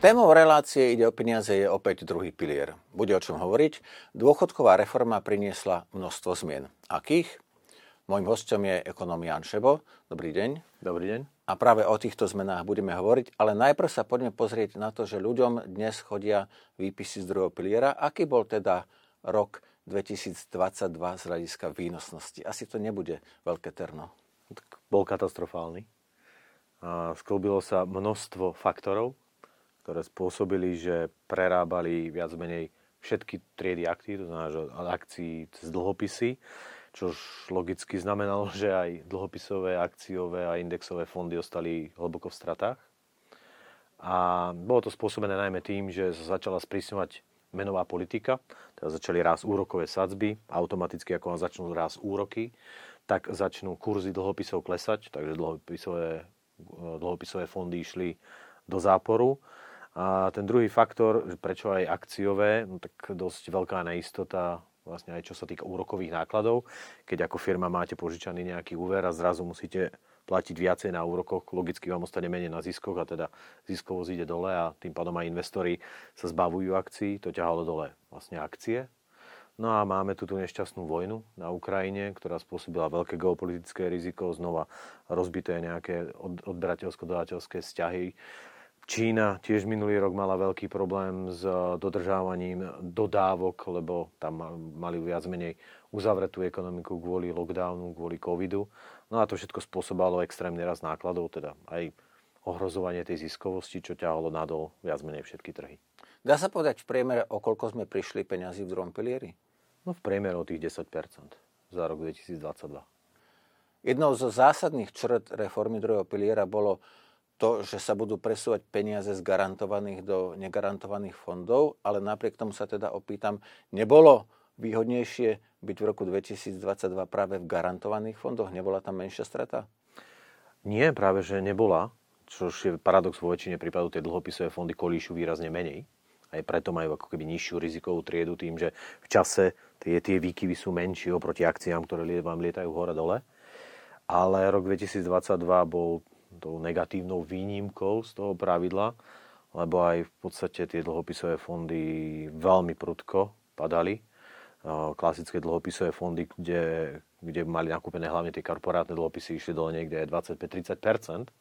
Témou relácie ide o peniaze je opäť druhý pilier. Bude o čom hovoriť. Dôchodková reforma priniesla množstvo zmien. Akých? Mojím hostom je ekonom Jan Šebo. Dobrý deň. Dobrý deň. A práve o týchto zmenách budeme hovoriť, ale najprv sa poďme pozrieť na to, že ľuďom dnes chodia výpisy z druhého piliera. Aký bol teda rok 2022 z hľadiska výnosnosti? Asi to nebude veľké terno. Bol katastrofálny. A sklobilo sa množstvo faktorov, ktoré spôsobili, že prerábali viac menej všetky triedy aktív, to znamená, že akcií cez dlhopisy, čo logicky znamenalo, že aj dlhopisové, akciové a indexové fondy ostali hlboko v stratách. A bolo to spôsobené najmä tým, že sa začala sprísňovať menová politika, teda začali rásť úrokové sadzby, automaticky ako začnú rásť úroky, tak začnú kurzy dlhopisov klesať, takže dlhopisové, dlhopisové fondy išli do záporu a ten druhý faktor, prečo aj akciové, no tak dosť veľká neistota vlastne aj čo sa týka úrokových nákladov. Keď ako firma máte požičaný nejaký úver a zrazu musíte platiť viacej na úrokoch, logicky vám ostane menej na ziskoch a teda ziskovosť ide dole a tým pádom aj investori sa zbavujú akcií, to ťahalo dole vlastne akcie. No a máme tu tú nešťastnú vojnu na Ukrajine, ktorá spôsobila veľké geopolitické riziko, znova rozbité nejaké odberateľsko-dodateľské vzťahy Čína tiež minulý rok mala veľký problém s dodržávaním dodávok, lebo tam mali viac menej uzavretú ekonomiku kvôli lockdownu, kvôli covidu. No a to všetko spôsobalo extrémny rast nákladov, teda aj ohrozovanie tej ziskovosti, čo ťahalo nadol viac menej všetky trhy. Dá sa povedať v priemere, o koľko sme prišli peňazí v druhom pilieri? No v priemere o tých 10% za rok 2022. Jednou zo zásadných črt reformy druhého piliera bolo to, že sa budú presúvať peniaze z garantovaných do negarantovaných fondov, ale napriek tomu sa teda opýtam, nebolo výhodnejšie byť v roku 2022 práve v garantovaných fondoch? Nebola tam menšia strata? Nie, práve že nebola, čo je paradox vo väčšine prípadov, tie dlhopisové fondy kolíšu výrazne menej. Aj preto majú ako keby nižšiu rizikovú triedu tým, že v čase tie, tie výkyvy sú menšie oproti akciám, ktoré vám lietajú hore dole. Ale rok 2022 bol tou negatívnou výnimkou z toho pravidla, lebo aj v podstate tie dlhopisové fondy veľmi prudko padali. Klasické dlhopisové fondy, kde, kde mali nakúpené hlavne tie korporátne dlhopisy, išli dole niekde 25-30%,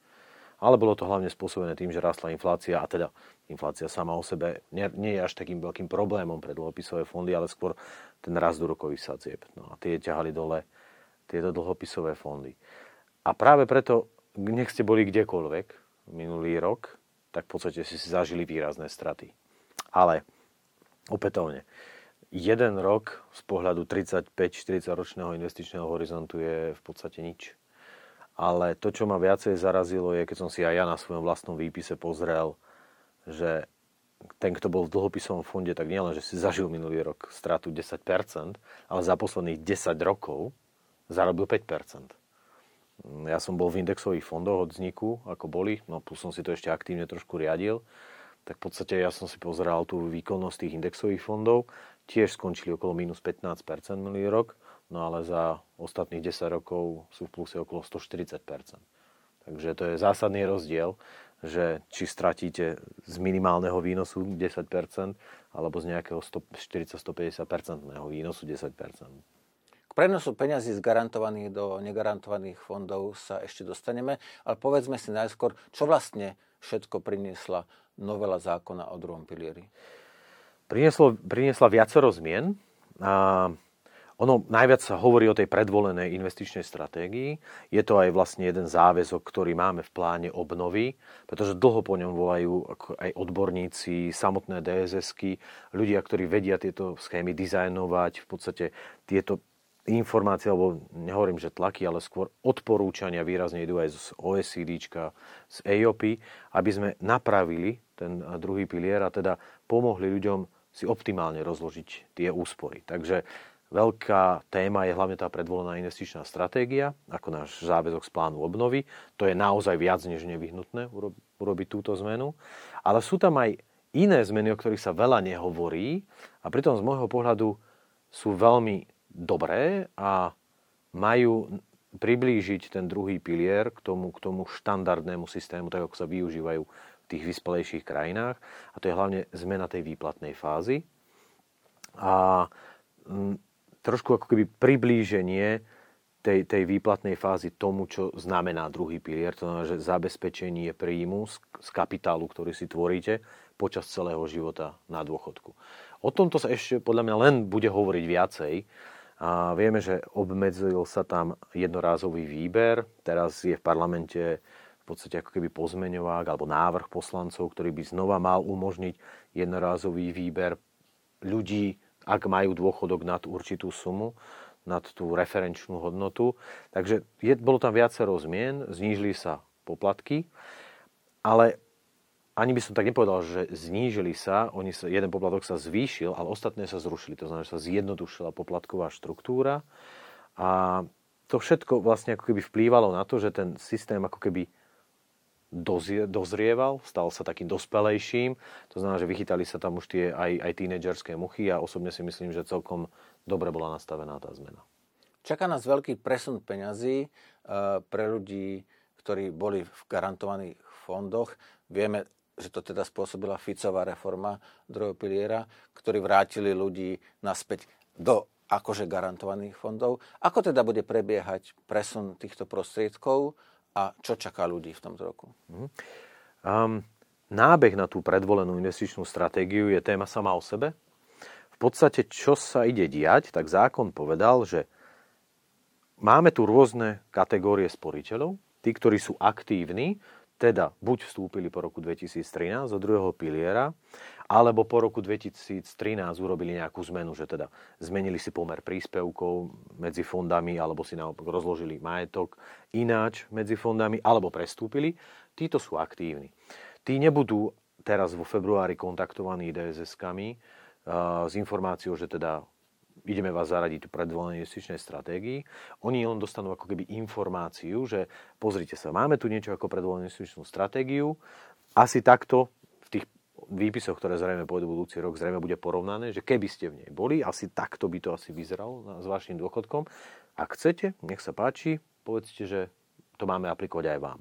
ale bolo to hlavne spôsobené tým, že rastla inflácia a teda inflácia sama o sebe nie, nie je až takým veľkým problémom pre dlhopisové fondy, ale skôr ten rast úrokových sadzieb. No a tie ťahali dole tieto dlhopisové fondy. A práve preto nech ste boli kdekoľvek minulý rok, tak v podstate si zažili výrazné straty. Ale opätovne, jeden rok z pohľadu 35-40 ročného investičného horizontu je v podstate nič. Ale to, čo ma viacej zarazilo, je, keď som si aj ja na svojom vlastnom výpise pozrel, že ten, kto bol v dlhopisovom fonde, tak nielen, že si zažil minulý rok stratu 10%, ale za posledných 10 rokov zarobil 5%. Ja som bol v indexových fondoch od vzniku, ako boli, no plus som si to ešte aktívne trošku riadil. Tak v podstate ja som si pozeral tú výkonnosť tých indexových fondov. Tiež skončili okolo minus 15% minulý rok, no ale za ostatných 10 rokov sú v pluse okolo 140%. Takže to je zásadný rozdiel, že či stratíte z minimálneho výnosu 10% alebo z nejakého 140-150% výnosu 10% prenosu peňazí z garantovaných do negarantovaných fondov sa ešte dostaneme, ale povedzme si najskôr, čo vlastne všetko priniesla novela zákona o druhom pilieri. Prinieslo, priniesla viacero zmien. A ono najviac sa hovorí o tej predvolenej investičnej stratégii. Je to aj vlastne jeden záväzok, ktorý máme v pláne obnovy, pretože dlho po ňom volajú aj odborníci, samotné DSSky, ľudia, ktorí vedia tieto schémy dizajnovať, v podstate tieto informácie, alebo nehovorím, že tlaky, ale skôr odporúčania výrazne idú aj z OECD, z EIOPy, aby sme napravili ten druhý pilier a teda pomohli ľuďom si optimálne rozložiť tie úspory. Takže veľká téma je hlavne tá predvolená investičná stratégia, ako náš záväzok z plánu obnovy. To je naozaj viac než nevyhnutné urobiť túto zmenu. Ale sú tam aj iné zmeny, o ktorých sa veľa nehovorí a pritom z môjho pohľadu sú veľmi dobré a majú priblížiť ten druhý pilier k tomu, k tomu štandardnému systému, tak ako sa využívajú v tých vyspelejších krajinách. A to je hlavne zmena tej výplatnej fázy. A m, trošku ako keby priblíženie tej, tej výplatnej fázy tomu, čo znamená druhý pilier. To znamená, že zabezpečenie príjmu z, z kapitálu, ktorý si tvoríte počas celého života na dôchodku. O tomto sa ešte podľa mňa len bude hovoriť viacej. A vieme, že obmedzil sa tam jednorázový výber. Teraz je v parlamente v podstate ako keby pozmeňovák alebo návrh poslancov, ktorý by znova mal umožniť jednorázový výber ľudí, ak majú dôchodok nad určitú sumu nad tú referenčnú hodnotu. Takže je, bolo tam viacero zmien, znížili sa poplatky, ale ani by som tak nepovedal, že znížili sa, oni sa, jeden poplatok sa zvýšil, ale ostatné sa zrušili. To znamená, že sa zjednodušila poplatková štruktúra a to všetko vlastne ako keby vplývalo na to, že ten systém ako keby dozrieval, stal sa takým dospelejším. To znamená, že vychytali sa tam už tie aj, aj tínedžerské muchy a osobne si myslím, že celkom dobre bola nastavená tá zmena. Čaká nás veľký presun peňazí eh, pre ľudí, ktorí boli v garantovaných fondoch. Vieme, že to teda spôsobila Ficová reforma druhého piliera, ktorí vrátili ľudí naspäť do akože garantovaných fondov. Ako teda bude prebiehať presun týchto prostriedkov a čo čaká ľudí v tomto roku? Um, nábeh na tú predvolenú investičnú stratégiu je téma sama o sebe. V podstate, čo sa ide diať, tak zákon povedal, že máme tu rôzne kategórie sporiteľov. Tí, ktorí sú aktívni, teda buď vstúpili po roku 2013 do druhého piliera, alebo po roku 2013 urobili nejakú zmenu, že teda zmenili si pomer príspevkov medzi fondami, alebo si naopak rozložili majetok ináč medzi fondami, alebo prestúpili, títo sú aktívni. Tí nebudú teraz vo februári kontaktovaní DSS-kami uh, s informáciou, že teda ideme vás zaradiť do predvolenej investičnej stratégii. Oni len dostanú ako keby informáciu, že pozrite sa, máme tu niečo ako predvolenú investičnú stratégiu, asi takto v tých výpisoch, ktoré zrejme pôjdu budúci rok, zrejme bude porovnané, že keby ste v nej boli, asi takto by to asi vyzeralo s vašim dôchodkom. Ak chcete, nech sa páči, povedzte, že to máme aplikovať aj vám.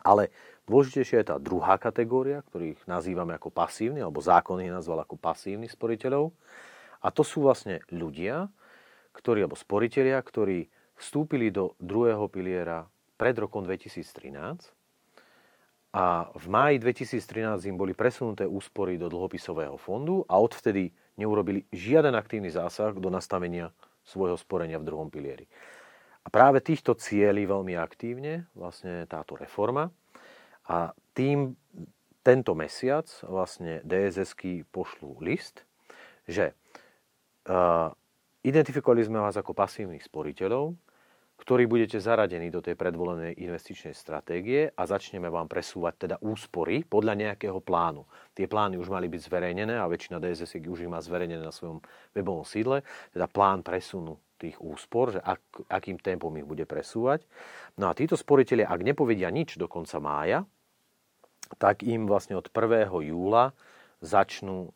Ale dôležitejšia je tá druhá kategória, ktorých nazývame ako pasívny, alebo zákon ich nazval ako pasívny sporiteľov. A to sú vlastne ľudia, ktorí, alebo sporiteľia, ktorí vstúpili do druhého piliera pred rokom 2013 a v máji 2013 im boli presunuté úspory do dlhopisového fondu a odvtedy neurobili žiaden aktívny zásah do nastavenia svojho sporenia v druhom pilieri. A práve týchto cieli veľmi aktívne vlastne táto reforma a tým tento mesiac vlastne DSS-ky pošlú list, že identifikovali sme vás ako pasívnych sporiteľov, ktorí budete zaradení do tej predvolenej investičnej stratégie a začneme vám presúvať teda úspory podľa nejakého plánu. Tie plány už mali byť zverejnené a väčšina DSS už ich má zverejnené na svojom webovom sídle, teda plán presunu tých úspor, že ak, akým tempom ich bude presúvať. No a títo sporiteľe, ak nepovedia nič do konca mája, tak im vlastne od 1. júla začnú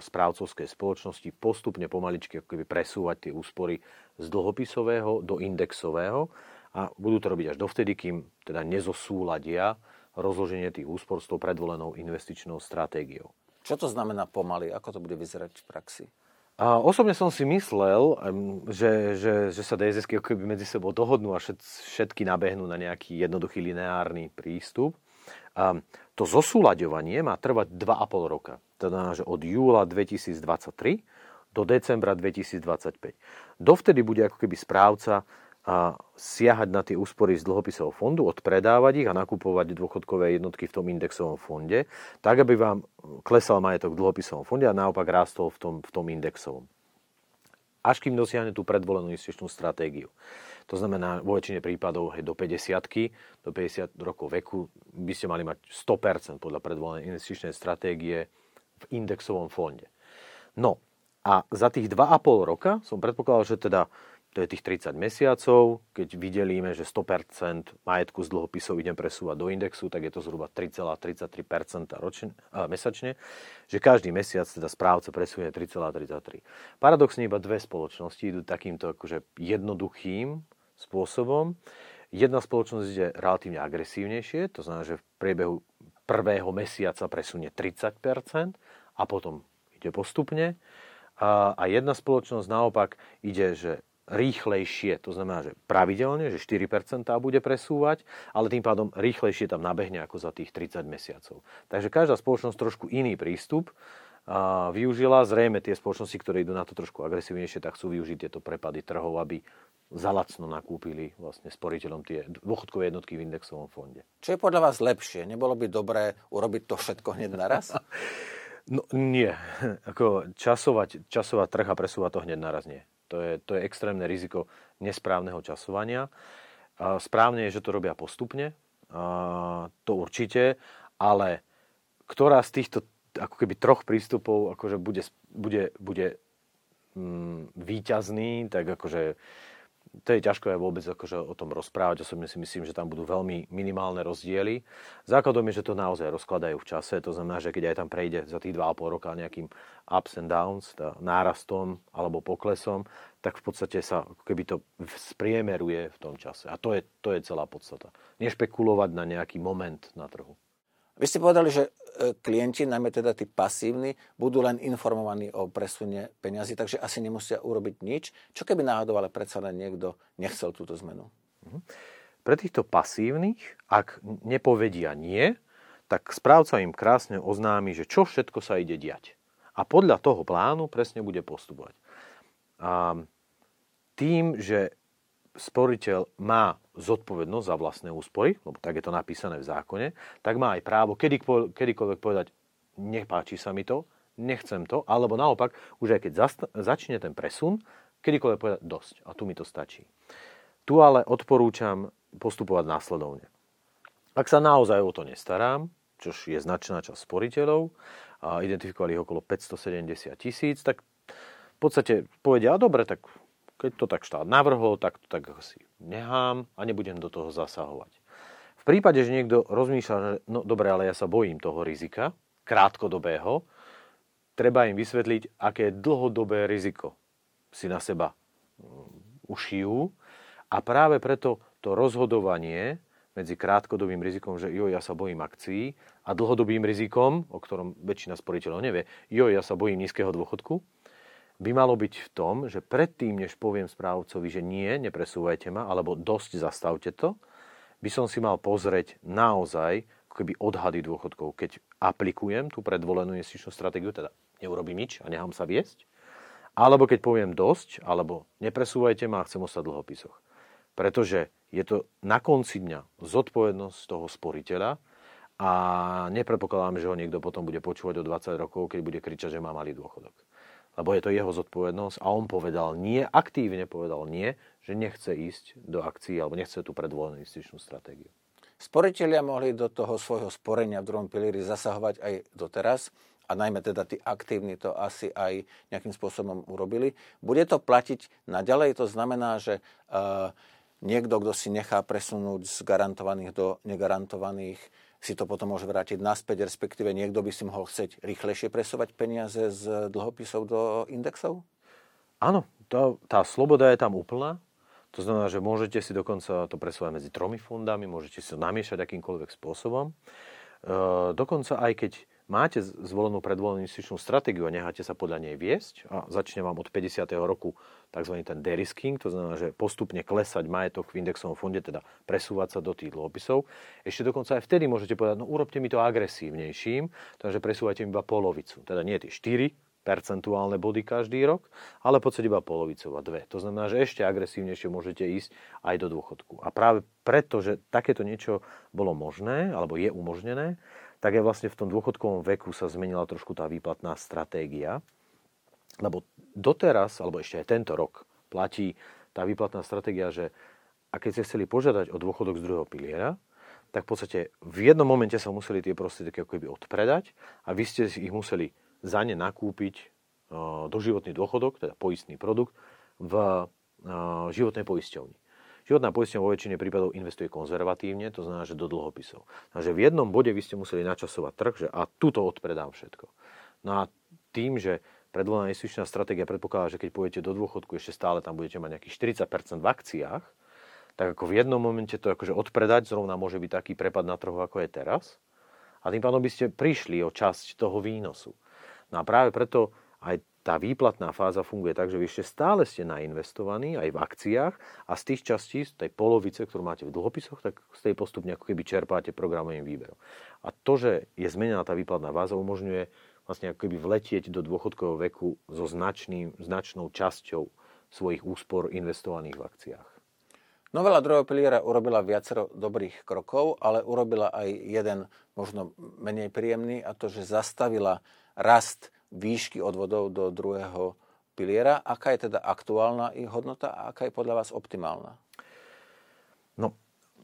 správcovské spoločnosti postupne pomaličky keby presúvať tie úspory z dlhopisového do indexového a budú to robiť až dovtedy, kým teda nezosúladia rozloženie tých úspor s tou predvolenou investičnou stratégiou. Čo to znamená pomaly? Ako to bude vyzerať v praxi? A osobne som si myslel, že, že, že sa DSS keby medzi sebou dohodnú a všetky nabehnú na nejaký jednoduchý lineárny prístup. A to zosúľaďovanie má trvať 2,5 roka. Teda, že od júla 2023 do decembra 2025. Dovtedy bude ako keby správca a siahať na tie úspory z dlhopisového fondu, odpredávať ich a nakupovať dôchodkové jednotky v tom indexovom fonde, tak aby vám klesal majetok v dlhopisovom fonde a naopak rástol v tom, v tom indexovom. Až kým dosiahne tú predvolenú investičnú stratégiu. To znamená, vo väčšine prípadov hej, do 50 do 50 rokov veku by ste mali mať 100% podľa predvolenej investičnej stratégie v indexovom fonde. No a za tých 2,5 roka som predpokladal, že teda to je tých 30 mesiacov, keď videlíme, že 100% majetku z dlhopisov idem presúvať do indexu, tak je to zhruba 3,33% ročne, a mesačne, že každý mesiac teda správca presúne 3,33. Paradoxne iba dve spoločnosti idú takýmto akože jednoduchým spôsobom. Jedna spoločnosť ide relatívne agresívnejšie, to znamená, že v priebehu prvého mesiaca presunie 30% a potom ide postupne. A, a jedna spoločnosť naopak ide, že rýchlejšie, to znamená, že pravidelne, že 4% bude presúvať, ale tým pádom rýchlejšie tam nabehne ako za tých 30 mesiacov. Takže každá spoločnosť trošku iný prístup a využila. Zrejme tie spoločnosti, ktoré idú na to trošku agresívnejšie, tak chcú využiť tieto prepady trhov, aby zalacno nakúpili vlastne sporiteľom tie dôchodkové jednotky v indexovom fonde. Čo je podľa vás lepšie? Nebolo by dobré urobiť to všetko hneď naraz? no nie. Ako časovať, časovať trh a presúvať to hneď naraz nie. To je, to je extrémne riziko nesprávneho časovania. A správne je, že to robia postupne, a to určite, ale ktorá z týchto ako keby troch prístupov akože bude, bude, bude mm, výťazný, tak akože to je ťažko aj vôbec akože o tom rozprávať. Osobne si myslím, že tam budú veľmi minimálne rozdiely. Základom je, že to naozaj rozkladajú v čase. To znamená, že keď aj tam prejde za tých 2,5 roka nejakým ups and downs, nárastom alebo poklesom, tak v podstate sa ako keby to spriemeruje v tom čase. A to je, to je celá podstata. Nešpekulovať na nejaký moment na trhu. Vy ste povedali, že klienti, najmä teda tí pasívni, budú len informovaní o presune peniazy, takže asi nemusia urobiť nič. Čo keby náhodou ale predsa len niekto nechcel túto zmenu? Mhm. Pre týchto pasívnych, ak nepovedia nie, tak správca im krásne oznámi, že čo všetko sa ide diať. A podľa toho plánu presne bude postupovať. A tým, že sporiteľ má zodpovednosť za vlastné úspory, lebo tak je to napísané v zákone, tak má aj právo kedy, kedykoľvek povedať, nepáči sa mi to, nechcem to, alebo naopak, už aj keď začne ten presun, kedykoľvek povedať dosť a tu mi to stačí. Tu ale odporúčam postupovať následovne. Ak sa naozaj o to nestarám, čo je značná časť sporiteľov, a identifikovali ich okolo 570 tisíc, tak v podstate povedia, a dobre, tak keď to tak štát navrhol, tak to tak si nechám a nebudem do toho zasahovať. V prípade, že niekto rozmýšľa, že no dobre, ale ja sa bojím toho rizika, krátkodobého, treba im vysvetliť, aké dlhodobé riziko si na seba mm, ušijú a práve preto to rozhodovanie medzi krátkodobým rizikom, že jo, ja sa bojím akcií a dlhodobým rizikom, o ktorom väčšina sporiteľov nevie, jo, ja sa bojím nízkeho dôchodku, by malo byť v tom, že predtým, než poviem správcovi, že nie, nepresúvajte ma, alebo dosť zastavte to, by som si mal pozrieť naozaj keby odhady dôchodkov. Keď aplikujem tú predvolenú investičnú stratégiu, teda neurobím nič a nechám sa viesť, alebo keď poviem dosť, alebo nepresúvajte ma a chcem ostať v dlhopisoch. Pretože je to na konci dňa zodpovednosť toho sporiteľa a nepredpokladám, že ho niekto potom bude počúvať o 20 rokov, keď bude kričať, že má malý dôchodok lebo je to jeho zodpovednosť a on povedal nie, aktívne povedal nie, že nechce ísť do akcií alebo nechce tú predvolenú investičnú stratégiu. Sporiteľia mohli do toho svojho sporenia v druhom pilieri zasahovať aj doteraz a najmä teda tí aktívni to asi aj nejakým spôsobom urobili. Bude to platiť naďalej, to znamená, že uh, niekto, kto si nechá presunúť z garantovaných do negarantovaných si to potom môže vrátiť naspäť, respektíve niekto by si mohol chcieť rýchlejšie presovať peniaze z dlhopisov do indexov? Áno, tá, tá sloboda je tam úplná. To znamená, že môžete si dokonca to presovať medzi tromi fondami, môžete si to namiešať akýmkoľvek spôsobom. E, dokonca aj keď máte zvolenú predvolenú investičnú stratégiu a necháte sa podľa nej viesť a začne vám od 50. roku tzv. ten derisking, to znamená, že postupne klesať majetok v indexovom fonde, teda presúvať sa do tých dlhopisov. Ešte dokonca aj vtedy môžete povedať, no urobte mi to agresívnejším, takže presúvate mi iba polovicu. Teda nie tie 4 percentuálne body každý rok, ale v podstate iba polovicová dve. To znamená, že ešte agresívnejšie môžete ísť aj do dôchodku. A práve preto, že takéto niečo bolo možné, alebo je umožnené, tak aj vlastne v tom dôchodkovom veku sa zmenila trošku tá výplatná stratégia. Lebo doteraz, alebo ešte aj tento rok, platí tá výplatná stratégia, že a keď ste chceli požiadať o dôchodok z druhého piliera, tak v podstate v jednom momente sa museli tie prostriedky ako keby odpredať a vy ste ich museli za ne nakúpiť doživotný dôchodok, teda poistný produkt, v životnej poisťovni. Životná poisťovňa vo väčšine prípadov investuje konzervatívne, to znamená, že do dlhopisov. Takže v jednom bode vy ste museli načasovať trh, že a tuto odpredám všetko. No a tým, že predvolená investičná stratégia predpokladá, že keď pôjdete do dôchodku, ešte stále tam budete mať nejakých 40% v akciách, tak ako v jednom momente to akože odpredať zrovna môže byť taký prepad na trhu, ako je teraz. A tým pádom by ste prišli o časť toho výnosu. No a práve preto aj tá výplatná fáza funguje tak, že vy ešte stále ste nainvestovaní aj v akciách a z tých častí, z tej polovice, ktorú máte v dlhopisoch, tak z tej postupne ako keby čerpáte programovým výberom. A to, že je zmenená tá výplatná fáza, umožňuje vlastne ako keby vletieť do dôchodkového veku so značným, značnou časťou svojich úspor investovaných v akciách. Novela druhého piliera urobila viacero dobrých krokov, ale urobila aj jeden možno menej príjemný a to, že zastavila rast výšky odvodov do druhého piliera. Aká je teda aktuálna ich hodnota a aká je podľa vás optimálna? No,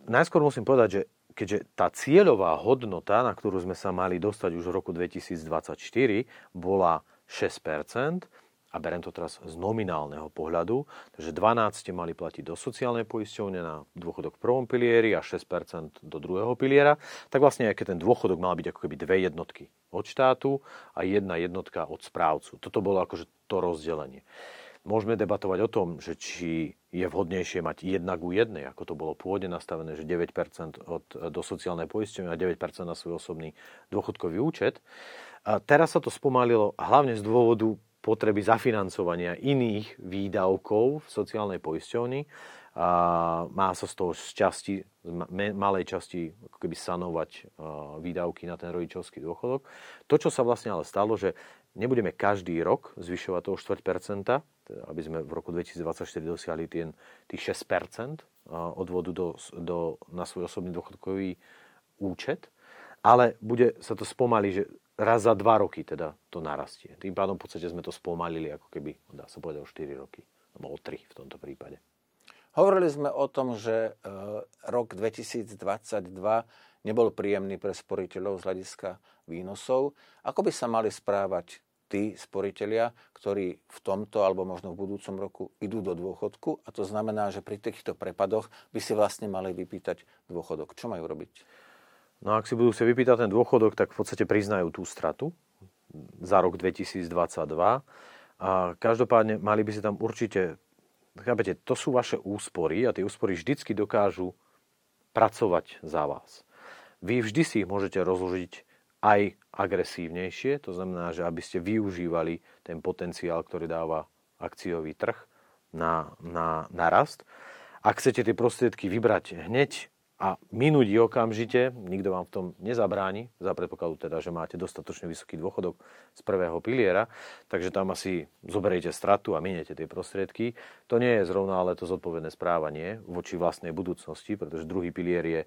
najskôr musím povedať, že keďže tá cieľová hodnota, na ktorú sme sa mali dostať už v roku 2024, bola 6%, a berem to teraz z nominálneho pohľadu, takže 12 ste mali platiť do sociálnej poisťovne na dôchodok v prvom pilieri a 6% do druhého piliera, tak vlastne aj keď ten dôchodok mal byť ako keby dve jednotky od štátu a jedna jednotka od správcu. Toto bolo akože to rozdelenie. Môžeme debatovať o tom, že či je vhodnejšie mať jednak u jednej, ako to bolo pôvodne nastavené, že 9% od, do sociálnej poisťovne a 9% na svoj osobný dôchodkový účet. A teraz sa to spomalilo hlavne z dôvodu potreby zafinancovania iných výdavkov v sociálnej poisťovni. A má sa z toho z časti, malej časti ako keby sanovať výdavky na ten rodičovský dôchodok. To, čo sa vlastne ale stalo, že nebudeme každý rok zvyšovať toho 4%, teda aby sme v roku 2024 dosiahli tien, tých 6% odvodu do, do, na svoj osobný dôchodkový účet, ale bude sa to spomali, že raz za dva roky teda to narastie. Tým pádom v podstate sme to spomalili ako keby, dá sa povedať, o 4 roky. Alebo o 3 v tomto prípade. Hovorili sme o tom, že e, rok 2022 nebol príjemný pre sporiteľov z hľadiska výnosov. Ako by sa mali správať tí sporiteľia, ktorí v tomto alebo možno v budúcom roku idú do dôchodku a to znamená, že pri týchto prepadoch by si vlastne mali vypýtať dôchodok. Čo majú robiť? No ak si budú sa vypýtať ten dôchodok, tak v podstate priznajú tú stratu za rok 2022. A každopádne mali by si tam určite, chápete, to sú vaše úspory a tie úspory vždycky dokážu pracovať za vás. Vy vždy si ich môžete rozložiť aj agresívnejšie, to znamená, že aby ste využívali ten potenciál, ktorý dáva akciový trh na, na, na rast. Ak chcete tie prostriedky vybrať hneď a minúť ich okamžite, nikto vám v tom nezabráni, za predpokladu teda, že máte dostatočne vysoký dôchodok z prvého piliera, takže tam asi zoberiete stratu a miniete tie prostriedky. To nie je zrovna ale to zodpovedné správanie voči vlastnej budúcnosti, pretože druhý pilier je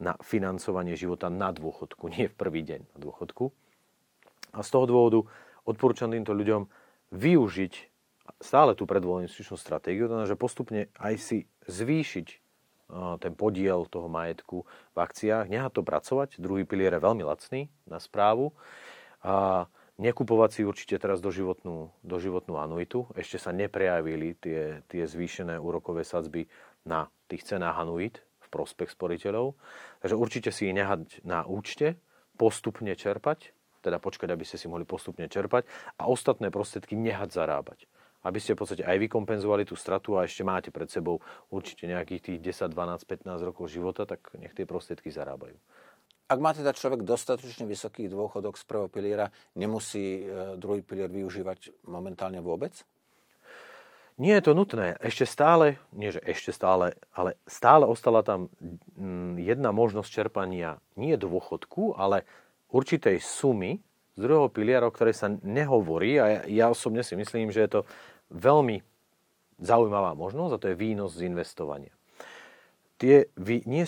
na financovanie života na dôchodku, nie v prvý deň na dôchodku. A z toho dôvodu odporúčam týmto ľuďom využiť stále tú predvolenú stratégiu, znamená, že postupne aj si zvýšiť ten podiel toho majetku v akciách, nechať to pracovať. Druhý pilier je veľmi lacný na správu. A nekupovať si určite teraz doživotnú, doživotnú anuitu. Ešte sa neprejavili tie, tie zvýšené úrokové sadzby na tých cenách anuit v prospech sporiteľov. Takže určite si ich nehať na účte, postupne čerpať, teda počkať, aby ste si mohli postupne čerpať a ostatné prostriedky nehať zarábať aby ste v podstate aj vykompenzovali tú stratu a ešte máte pred sebou určite nejakých tých 10, 12, 15 rokov života, tak nech tie prostriedky zarábajú. Ak má teda človek dostatočne vysoký dôchodok z prvého piliera, nemusí e, druhý pilier využívať momentálne vôbec? Nie je to nutné. Ešte stále, nie že ešte stále, ale stále ostala tam mm, jedna možnosť čerpania nie dôchodku, ale určitej sumy z druhého piliera, o ktorej sa nehovorí a ja, ja osobne si myslím, že je to veľmi zaujímavá možnosť a to je výnos z investovania. Tie, vy nie,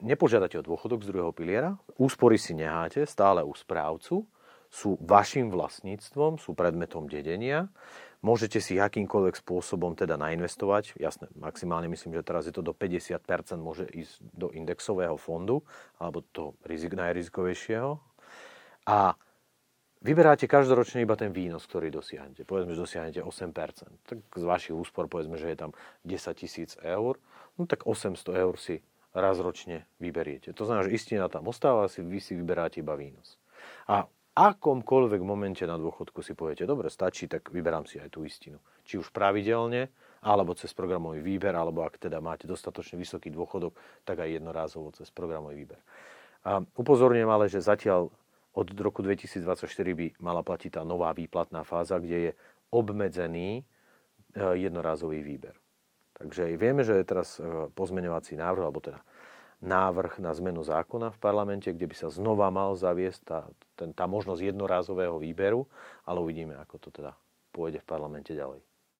nepožiadate o dôchodok z druhého piliera, úspory si neháte stále u správcu, sú vašim vlastníctvom, sú predmetom dedenia, môžete si akýmkoľvek spôsobom teda nainvestovať, jasné, maximálne myslím, že teraz je to do 50% môže ísť do indexového fondu, alebo to rizik, najrizikovejšieho. A vyberáte každoročne iba ten výnos, ktorý dosiahnete. Povedzme, že dosiahnete 8%. Tak z vašich úspor povedzme, že je tam 10 tisíc eur. No tak 800 eur si raz ročne vyberiete. To znamená, že istina tam ostáva, si, vy si vyberáte iba výnos. A akomkoľvek momente na dôchodku si poviete, dobre, stačí, tak vyberám si aj tú istinu. Či už pravidelne, alebo cez programový výber, alebo ak teda máte dostatočne vysoký dôchodok, tak aj jednorázovo cez programový výber. A upozorňujem ale, že zatiaľ od roku 2024 by mala platiť tá nová výplatná fáza, kde je obmedzený e, jednorázový výber. Takže vieme, že je teraz e, pozmeňovací návrh, alebo teda návrh na zmenu zákona v parlamente, kde by sa znova mal zaviesť tá, ten, tá možnosť jednorázového výberu, ale uvidíme, ako to teda pôjde v parlamente ďalej.